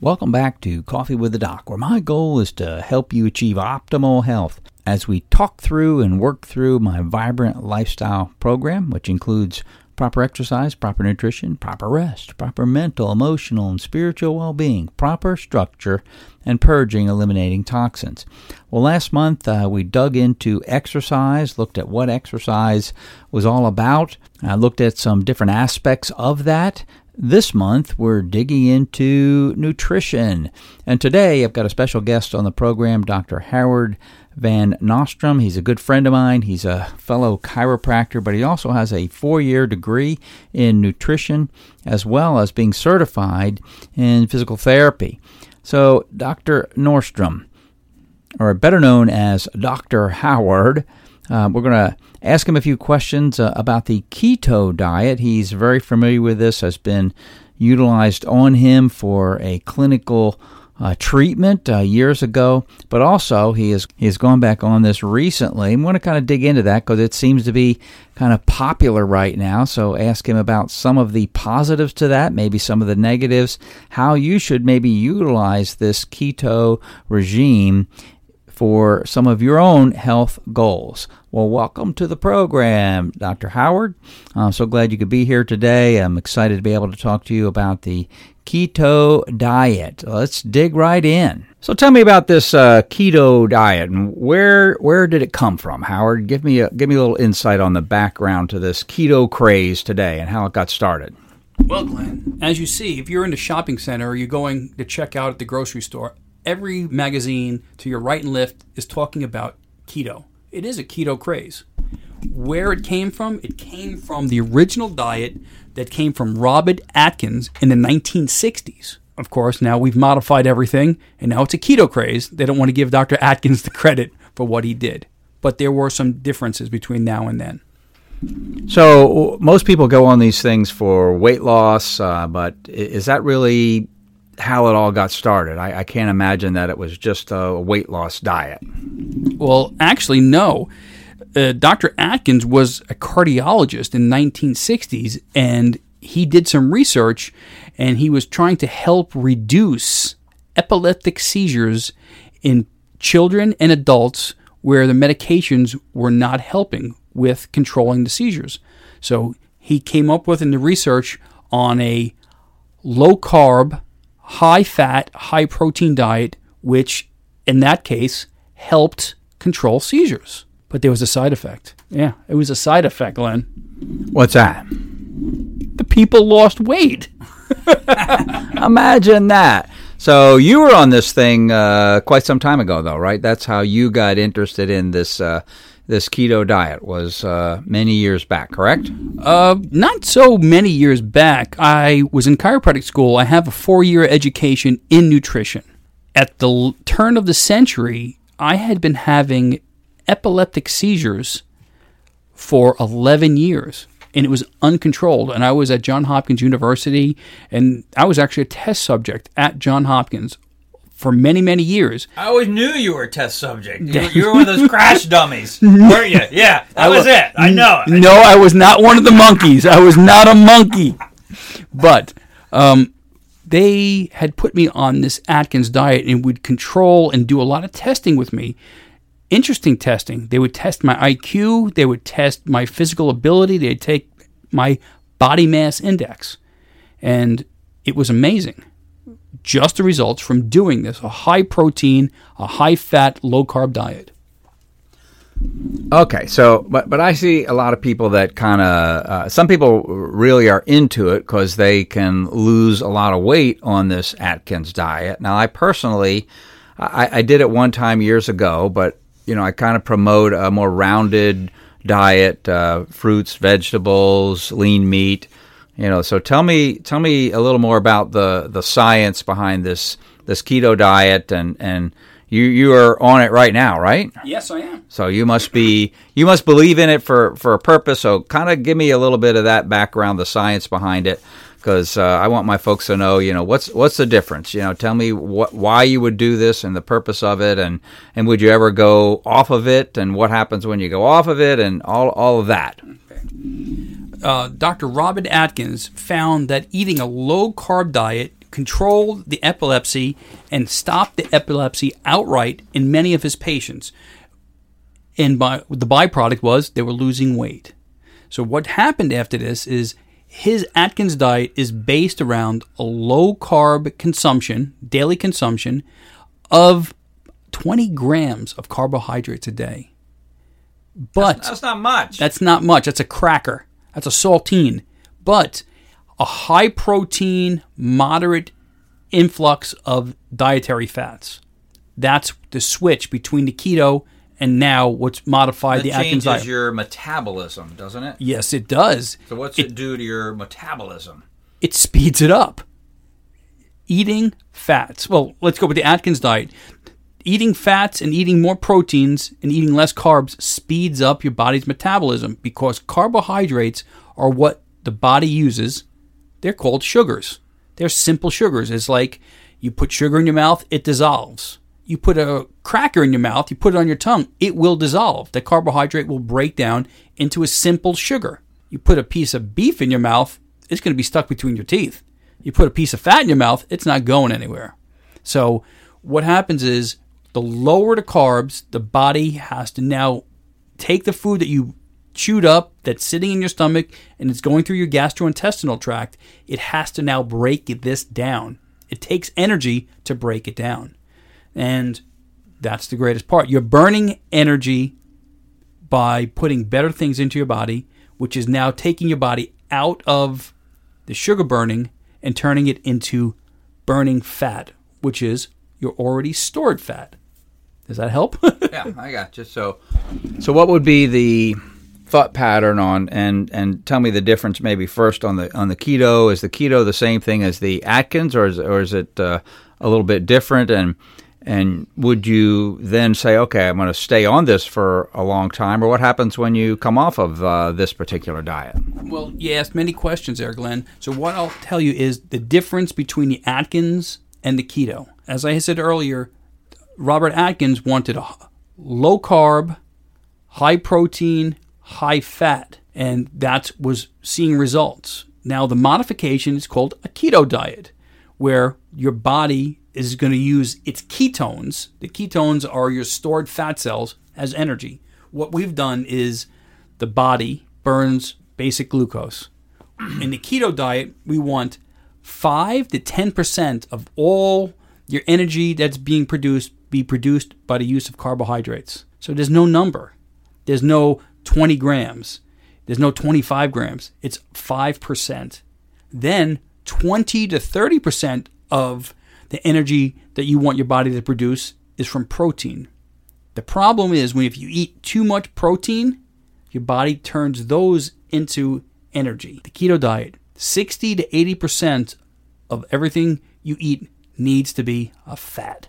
Welcome back to Coffee with the Doc, where my goal is to help you achieve optimal health as we talk through and work through my vibrant lifestyle program, which includes proper exercise, proper nutrition, proper rest, proper mental, emotional, and spiritual well being, proper structure, and purging, eliminating toxins. Well, last month uh, we dug into exercise, looked at what exercise was all about, I looked at some different aspects of that. This month, we're digging into nutrition. And today, I've got a special guest on the program, Dr. Howard Van Nostrum. He's a good friend of mine. He's a fellow chiropractor, but he also has a four year degree in nutrition as well as being certified in physical therapy. So, Dr. Nostrum, or better known as Dr. Howard, uh, we're going to ask him a few questions uh, about the keto diet. He's very familiar with this, has been utilized on him for a clinical uh, treatment uh, years ago, but also he has he has gone back on this recently. I'm going to kind of dig into that because it seems to be kind of popular right now. So ask him about some of the positives to that, maybe some of the negatives, how you should maybe utilize this keto regime for some of your own health goals. Well, welcome to the program, Dr. Howard. I'm so glad you could be here today. I'm excited to be able to talk to you about the keto diet. Let's dig right in. So tell me about this uh, keto diet and where where did it come from, Howard? Give me a give me a little insight on the background to this keto craze today and how it got started. Well, Glenn, as you see, if you're in the shopping center or you're going to check out at the grocery store, every magazine to your right and left is talking about keto. It is a keto craze. Where it came from, it came from the original diet that came from Robert Atkins in the 1960s. Of course, now we've modified everything, and now it's a keto craze. They don't want to give Dr. Atkins the credit for what he did. But there were some differences between now and then. So most people go on these things for weight loss, uh, but is that really how it all got started? I, I, can't imagine that it was just a weight loss diet. Well, actually, no. Uh, Dr. Atkins was a cardiologist in 1960s, and he did some research, and he was trying to help reduce epileptic seizures in children and adults where the medications were not helping with controlling the seizures. So he came up with in the research on a low carb, high fat, high protein diet, which in that case helped control seizures. But there was a side effect. Yeah, it was a side effect, Glenn. What's that? The people lost weight. Imagine that. So you were on this thing uh, quite some time ago, though, right? That's how you got interested in this uh, this keto diet was uh, many years back, correct? Uh, not so many years back. I was in chiropractic school. I have a four year education in nutrition. At the turn of the century, I had been having epileptic seizures for 11 years and it was uncontrolled. And I was at John Hopkins University, and I was actually a test subject at John Hopkins for many, many years. I always knew you were a test subject. You, you were one of those crash dummies, weren't you? Yeah, that was it. I know. No, I was not one of the monkeys. I was not a monkey. But um, they had put me on this Atkins diet and would control and do a lot of testing with me. Interesting testing. They would test my IQ, they would test my physical ability, they'd take my body mass index. And it was amazing just the results from doing this a high protein, a high fat, low carb diet. Okay, so but but I see a lot of people that kind of uh, some people really are into it because they can lose a lot of weight on this Atkins diet. Now, I personally, I, I did it one time years ago, but you know I kind of promote a more rounded diet: uh, fruits, vegetables, lean meat. You know, so tell me tell me a little more about the the science behind this this keto diet and and you you are on it right now, right? Yes, I am. So you must be you must believe in it for for a purpose. So kind of give me a little bit of that background, the science behind it, because uh, I want my folks to know, you know, what's what's the difference. You know, tell me what why you would do this and the purpose of it, and and would you ever go off of it, and what happens when you go off of it, and all all of that. Uh, Dr. Robert Atkins found that eating a low carb diet controlled the epilepsy and stopped the epilepsy outright in many of his patients. And by, the byproduct was they were losing weight. So what happened after this is his Atkins diet is based around a low carb consumption, daily consumption of 20 grams of carbohydrates a day. But That's not much. that's not much. That's a cracker. That's a saltine. But a high protein, moderate influx of dietary fats. That's the switch between the keto and now what's modified that the Atkins diet. changes your metabolism, doesn't it? yes, it does. So what's it, do to your metabolism? It speeds it up. Eating fats. Well, let's go with the Atkins diet. Eating fats and eating more proteins and eating less carbs speeds up your body's metabolism because carbohydrates are what the body uses. They're called sugars. They're simple sugars. It's like you put sugar in your mouth, it dissolves. You put a cracker in your mouth, you put it on your tongue, it will dissolve. The carbohydrate will break down into a simple sugar. You put a piece of beef in your mouth, it's going to be stuck between your teeth. You put a piece of fat in your mouth, it's not going anywhere. So, what happens is the lower the carbs, the body has to now take the food that you chewed up that's sitting in your stomach and it's going through your gastrointestinal tract. It has to now break this down. It takes energy to break it down. And that's the greatest part. You're burning energy by putting better things into your body, which is now taking your body out of the sugar burning and turning it into burning fat, which is your already stored fat. Does that help? yeah, I got you. So, so what would be the thought pattern on and and tell me the difference maybe first on the on the keto is the keto the same thing as the Atkins or is or is it uh, a little bit different and and would you then say okay I'm going to stay on this for a long time or what happens when you come off of uh, this particular diet? Well, you asked many questions there, Glenn. So what I'll tell you is the difference between the Atkins and the keto. As I said earlier, Robert Atkins wanted a low carb, high protein, high fat, and that was seeing results. Now the modification is called a keto diet, where your body is going to use its ketones. The ketones are your stored fat cells as energy. What we've done is the body burns basic glucose. In the keto diet, we want 5 to 10% of all your energy that's being produced be produced by the use of carbohydrates. So there's no number. There's no 20 grams. There's no 25 grams. It's 5%. Then 20 to 30% of the energy that you want your body to produce is from protein. The problem is when if you eat too much protein, your body turns those into energy. The keto diet, 60 to 80% of everything you eat needs to be a fat.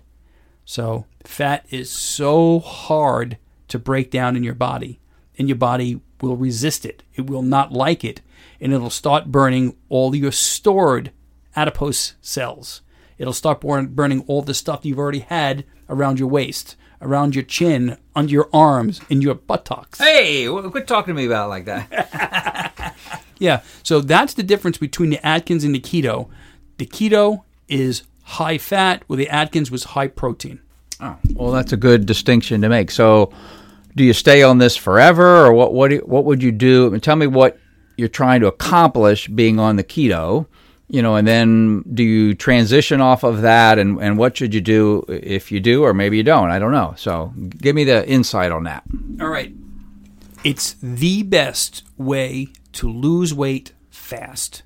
So, fat is so hard to break down in your body, and your body will resist it. It will not like it, and it'll start burning all your stored adipose cells. It'll start burning all the stuff you've already had around your waist, around your chin, under your arms, in your buttocks. Hey, quit talking to me about it like that. Yeah, so that's the difference between the Atkins and the keto. The keto is high fat, where the Atkins was high protein. Oh, well, that's a good distinction to make. So, do you stay on this forever, or what? What? do what would you do? I mean, tell me what you're trying to accomplish being on the keto. You know, and then do you transition off of that, and and what should you do if you do, or maybe you don't? I don't know. So, give me the insight on that. All right. It's the best way to lose weight fast.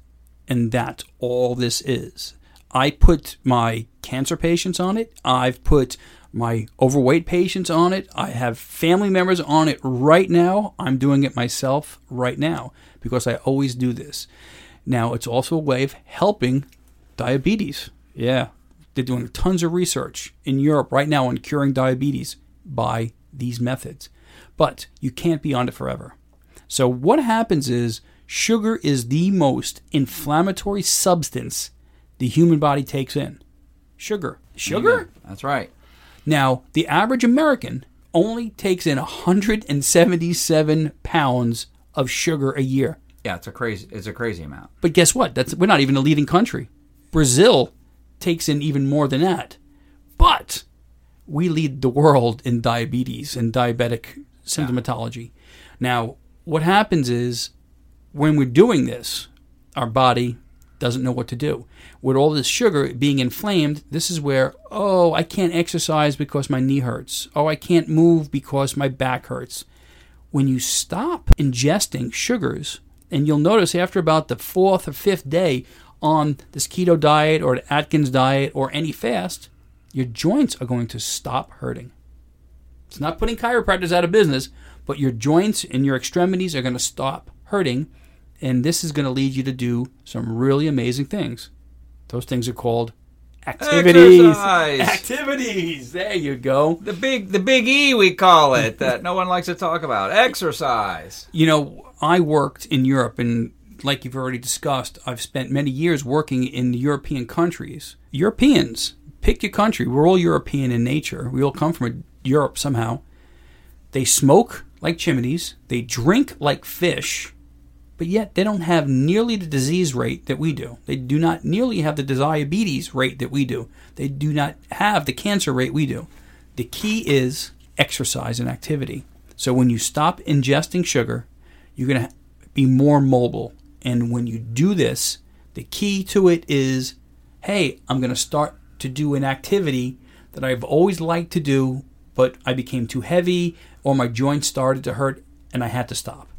And that's all this is. I put my cancer patients on it. I've put my overweight patients on it. I have family members on it right now. I'm doing it myself right now because I always do this. Now, it's also a way of helping diabetes. Yeah, they're doing tons of research in Europe right now on curing diabetes by these methods. But you can't be on it forever. So, what happens is sugar is the most inflammatory substance the human body takes in. Sugar. Sugar? That's right. Now, the average American only takes in 177 pounds of sugar a year. Yeah, it's a crazy. It's a crazy amount. But guess what? That's we're not even a leading country. Brazil takes in even more than that. But we lead the world in diabetes and diabetic symptomatology. Now, what happens is when we're doing this, our body doesn't know what to do. With all this sugar being inflamed, this is where, oh, I can't exercise because my knee hurts. Oh, I can't move because my back hurts. When you stop ingesting sugars, and you'll notice after about the fourth or fifth day on this keto diet or the Atkins diet or any fast, your joints are going to stop hurting. It's not putting chiropractors out of business, but your joints and your extremities are going to stop hurting and this is going to lead you to do some really amazing things. Those things are called activities. Exercise. Activities. There you go. The big, the big E we call it that no one likes to talk about. Exercise. You know, I worked in Europe, and like you've already discussed, I've spent many years working in the European countries. Europeans, pick your country. We're all European in nature. We all come from Europe somehow. They smoke like chimneys. They drink like fish but yet they don't have nearly the disease rate that we do. They do not nearly have the diabetes rate that we do. They do not have the cancer rate we do. The key is exercise and activity. So when you stop ingesting sugar, you're going to be more mobile. And when you do this, the key to it is hey, I'm going to start to do an activity that I've always liked to do, but I became too heavy or my joints started to hurt and I had to stop.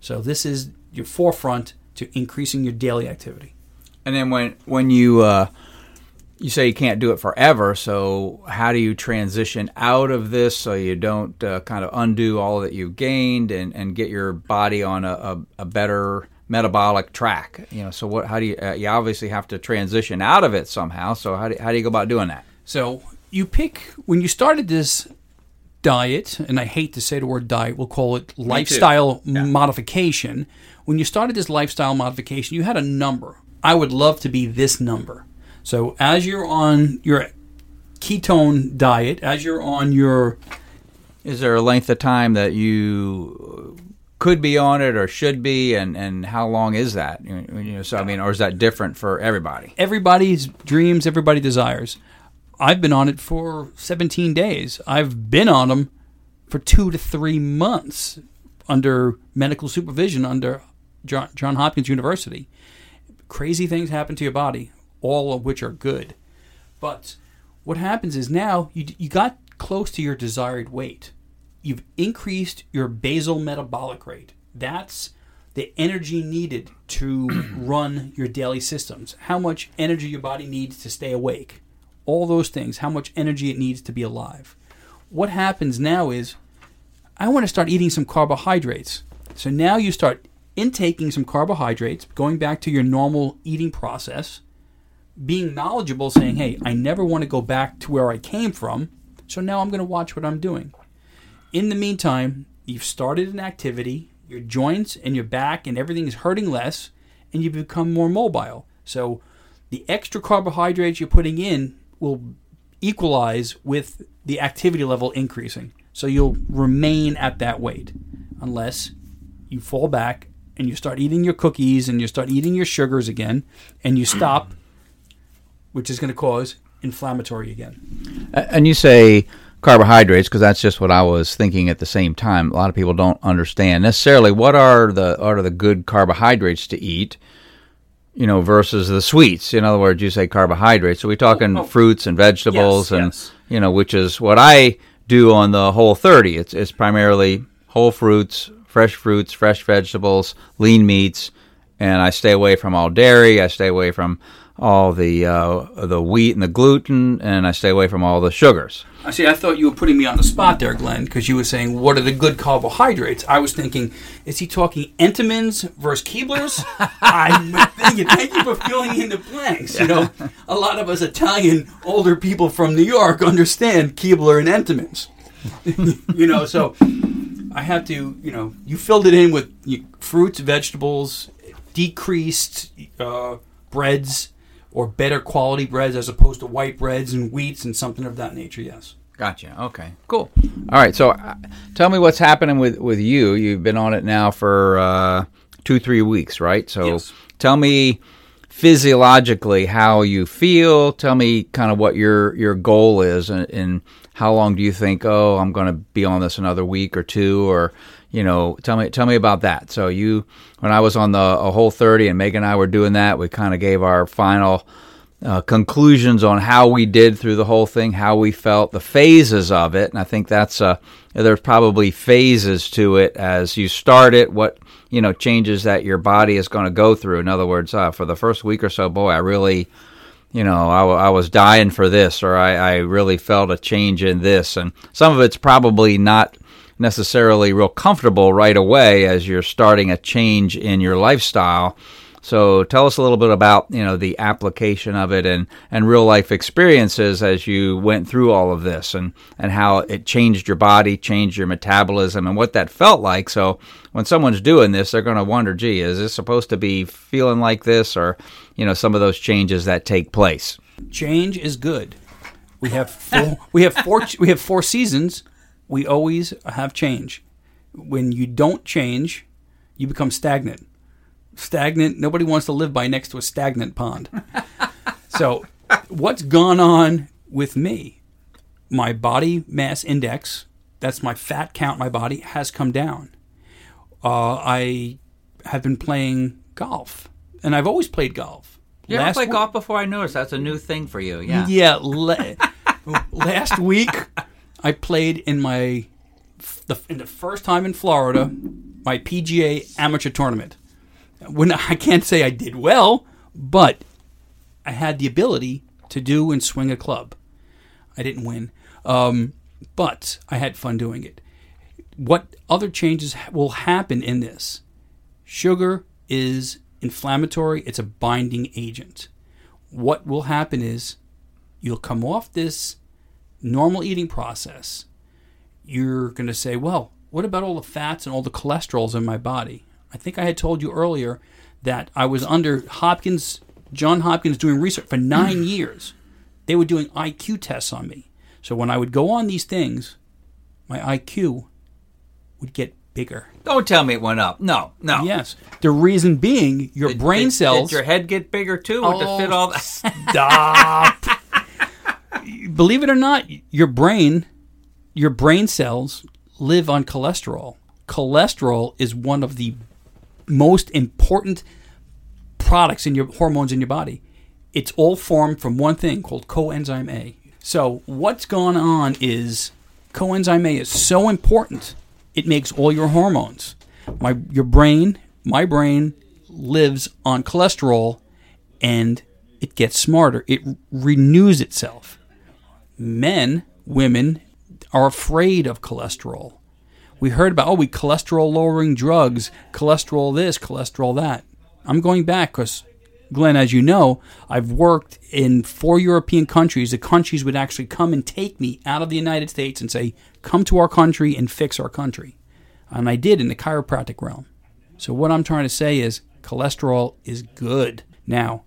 So this is your forefront to increasing your daily activity. And then when when you uh, you say you can't do it forever, so how do you transition out of this so you don't uh, kind of undo all that you've gained and, and get your body on a, a, a better metabolic track? You know, so what? How do you? Uh, you obviously have to transition out of it somehow. So how do how do you go about doing that? So you pick when you started this diet, and I hate to say the word diet, we'll call it lifestyle yeah. modification when you started this lifestyle modification, you had a number. I would love to be this number. So as you're on your ketone diet, as you're on your is there a length of time that you could be on it or should be? And, and how long is that? You know so i mean or is that different for everybody? Everybody's dreams everybody desires. I've been on it for 17 days. I've been on them for two to three months under medical supervision under John, Hopkins University. Crazy things happen to your body, all of which are good. But what happens is now you, you got close to your desired weight. You've increased your basal metabolic rate. That's the energy needed to run your daily systems. How much energy your body needs to stay awake. All those things, how much energy it needs to be alive. What happens now is I want to start eating some carbohydrates. So now you start intaking some carbohydrates, going back to your normal eating process, being knowledgeable, saying, hey, I never want to go back to where I came from, so now I'm going to watch what I'm doing. In the meantime, you've started an activity, your joints and your back and everything is hurting less, and you become more mobile. So the extra carbohydrates you're putting in will equalize with the activity level increasing. So you'll remain at that weight unless you fall back and you start eating your cookies and you start eating your sugars again and you stop, which is going to cause inflammatory again. And you say carbohydrates because that's just what I was thinking at the same time. A lot of people don't understand necessarily what are the are the good carbohydrates to eat, you know, versus the sweets. In other words, you say carbohydrates. So we talking oh, oh. fruits and vegetables, yes, and yes. you know, which is what I do on the Whole 30. It's it's primarily whole fruits, fresh fruits, fresh vegetables, lean meats, and I stay away from all dairy. I stay away from all the uh, the wheat and the gluten, and I stay away from all the sugars. I see. I thought you were putting me on the spot there, Glenn, because you were saying what are the good carbohydrates. I was thinking, is he talking Entenmann's versus Keebler's? I'm thinking, thank you for filling in the blanks. You know, a lot of us Italian older people from New York understand Keebler and Entenmann's. you know, so I have to, you know, you filled it in with fruits, vegetables, decreased uh, breads or better quality breads as opposed to white breads and wheats and something of that nature. Yes. Gotcha. Okay. Cool. All right. So, uh, tell me what's happening with with you. You've been on it now for uh, two, three weeks, right? So, yes. tell me physiologically how you feel. Tell me kind of what your your goal is, and, and how long do you think? Oh, I'm going to be on this another week or two, or you know, tell me tell me about that. So you, when I was on the a whole 30, and Megan and I were doing that, we kind of gave our final. Uh, conclusions on how we did through the whole thing, how we felt, the phases of it, and I think that's uh, there's probably phases to it as you start it. What you know changes that your body is going to go through. In other words, uh, for the first week or so, boy, I really, you know, I, I was dying for this, or I, I really felt a change in this, and some of it's probably not necessarily real comfortable right away as you're starting a change in your lifestyle. So tell us a little bit about you know the application of it and, and real life experiences as you went through all of this and, and how it changed your body, changed your metabolism, and what that felt like. So when someone's doing this, they're going to wonder, gee, is this supposed to be feeling like this, or you know some of those changes that take place? Change is good. We have four, we have four we have four seasons. We always have change. When you don't change, you become stagnant stagnant. Nobody wants to live by next to a stagnant pond. so, what's gone on with me? My body mass index, that's my fat count, my body has come down. Uh, I have been playing golf, and I've always played golf. You ever played golf before? I noticed that's a new thing for you. Yeah. Yeah. La- last week, I played in my the, in the first time in Florida, my PGA amateur tournament when I can't say I did well, but I had the ability to do and swing a club. I didn't win, um, but I had fun doing it. What other changes will happen in this? Sugar is inflammatory, it's a binding agent. What will happen is you'll come off this normal eating process. You're going to say, well, what about all the fats and all the cholesterols in my body? I think I had told you earlier that I was under Hopkins, John Hopkins, doing research for nine years. They were doing IQ tests on me. So when I would go on these things, my IQ would get bigger. Don't tell me it went up. No, no. Yes. The reason being, your Did- brain did- cells. Did your head get bigger too, or to Oh, fit all that? Stop. Believe it or not, your brain, your brain cells live on cholesterol. Cholesterol is one of the most important products in your hormones in your body. It's all formed from one thing called coenzyme A. So what's going on is coenzyme A is so important. It makes all your hormones. My your brain, my brain lives on cholesterol and it gets smarter. It renews itself. Men, women are afraid of cholesterol. We heard about, oh, we cholesterol lowering drugs, cholesterol this, cholesterol that. I'm going back because, Glenn, as you know, I've worked in four European countries. The countries would actually come and take me out of the United States and say, come to our country and fix our country. And I did in the chiropractic realm. So, what I'm trying to say is cholesterol is good. Now,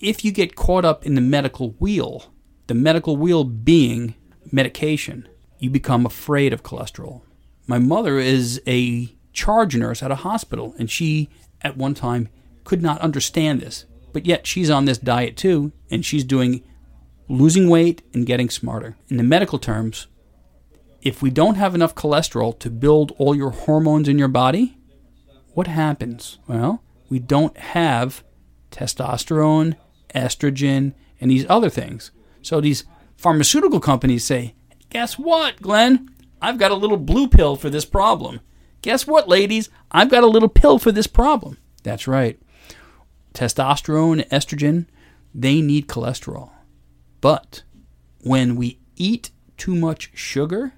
if you get caught up in the medical wheel, the medical wheel being medication, you become afraid of cholesterol. My mother is a charge nurse at a hospital, and she, at one time, could not understand this. But yet, she's on this diet too, and she's doing losing weight and getting smarter. In the medical terms, if we don't have enough cholesterol to build all your hormones in your body, what happens? Well, we don't have testosterone, estrogen, and these other things. So these pharmaceutical companies say, Guess what, Glenn? I've got a little blue pill for this problem. Guess what, ladies? I've got a little pill for this problem. That's right. Testosterone, estrogen, they need cholesterol. But when we eat too much sugar,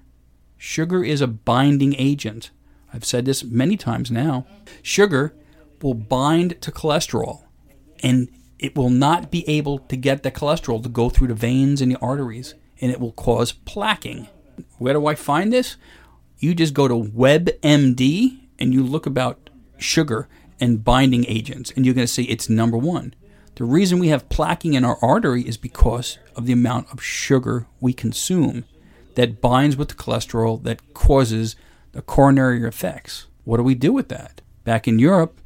sugar is a binding agent. I've said this many times now. Sugar will bind to cholesterol and it will not be able to get the cholesterol to go through the veins and the arteries and it will cause plaquing. Where do I find this? You just go to WebMD and you look about sugar and binding agents and you're going to see it's number 1. The reason we have plaquing in our artery is because of the amount of sugar we consume that binds with the cholesterol that causes the coronary effects. What do we do with that? Back in Europe,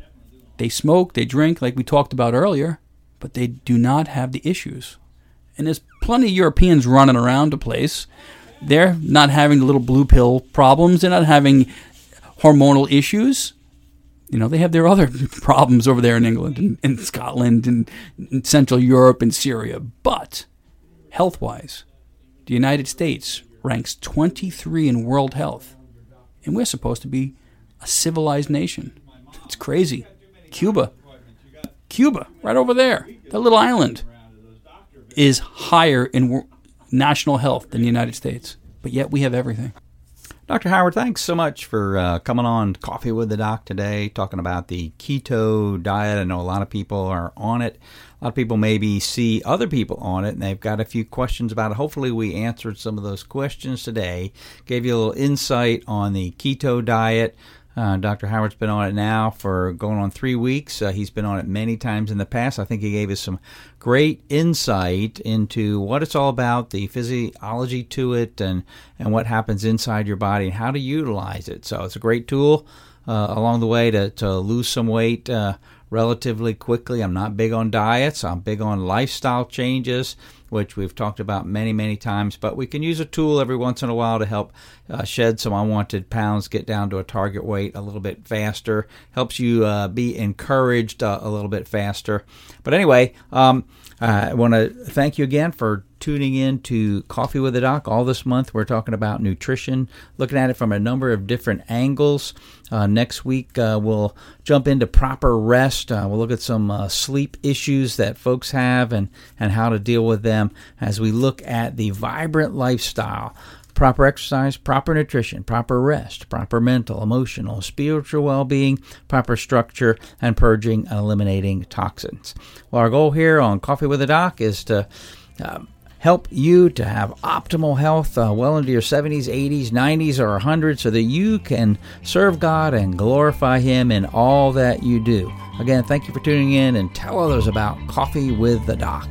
they smoke, they drink, like we talked about earlier. but they do not have the issues. And there's plenty of Europeans running around the place. They're not having the little blue pill problems. They're not having hormonal issues. You know, they have their other problems over there in England and, and Scotland and, and Central Europe and Syria. But health wise, the United States ranks 23 in world health. And we're supposed to be a civilized nation. It's crazy. Cuba, Cuba, right over there, that little island, is higher in national health than the United States. But yet we have everything. Dr. Howard, thanks so much for uh, coming on Coffee with the Doc today, talking about the keto diet. I know a lot of people are on it. A lot of people maybe see other people on it and they've got a few questions about it. Hopefully, we answered some of those questions today, gave you a little insight on the keto diet. Uh, Dr. Howard's been on it now for going on three weeks. Uh, he's been on it many times in the past. I think he gave us some great insight into what it's all about, the physiology to it, and, and what happens inside your body and how to utilize it. So it's a great tool uh, along the way to, to lose some weight uh, relatively quickly. I'm not big on diets, I'm big on lifestyle changes which we've talked about many, many times. But we can use a tool every once in a while to help uh, shed some unwanted pounds, get down to a target weight a little bit faster, helps you uh, be encouraged uh, a little bit faster. But anyway, um, I want to thank you again for tuning in to Coffee with the Doc. All this month, we're talking about nutrition, looking at it from a number of different angles. Uh, next week, uh, we'll jump into proper rest. Uh, we'll look at some uh, sleep issues that folks have and, and how to deal with them as we look at the vibrant lifestyle proper exercise, proper nutrition, proper rest, proper mental, emotional, spiritual well being, proper structure, and purging and eliminating toxins. Well, our goal here on Coffee with a Doc is to um, help you to have optimal health uh, well into your 70s, 80s, 90s, or 100s so that you can serve God and glorify Him in all that you do. Again, thank you for tuning in and tell others about Coffee with the Doc.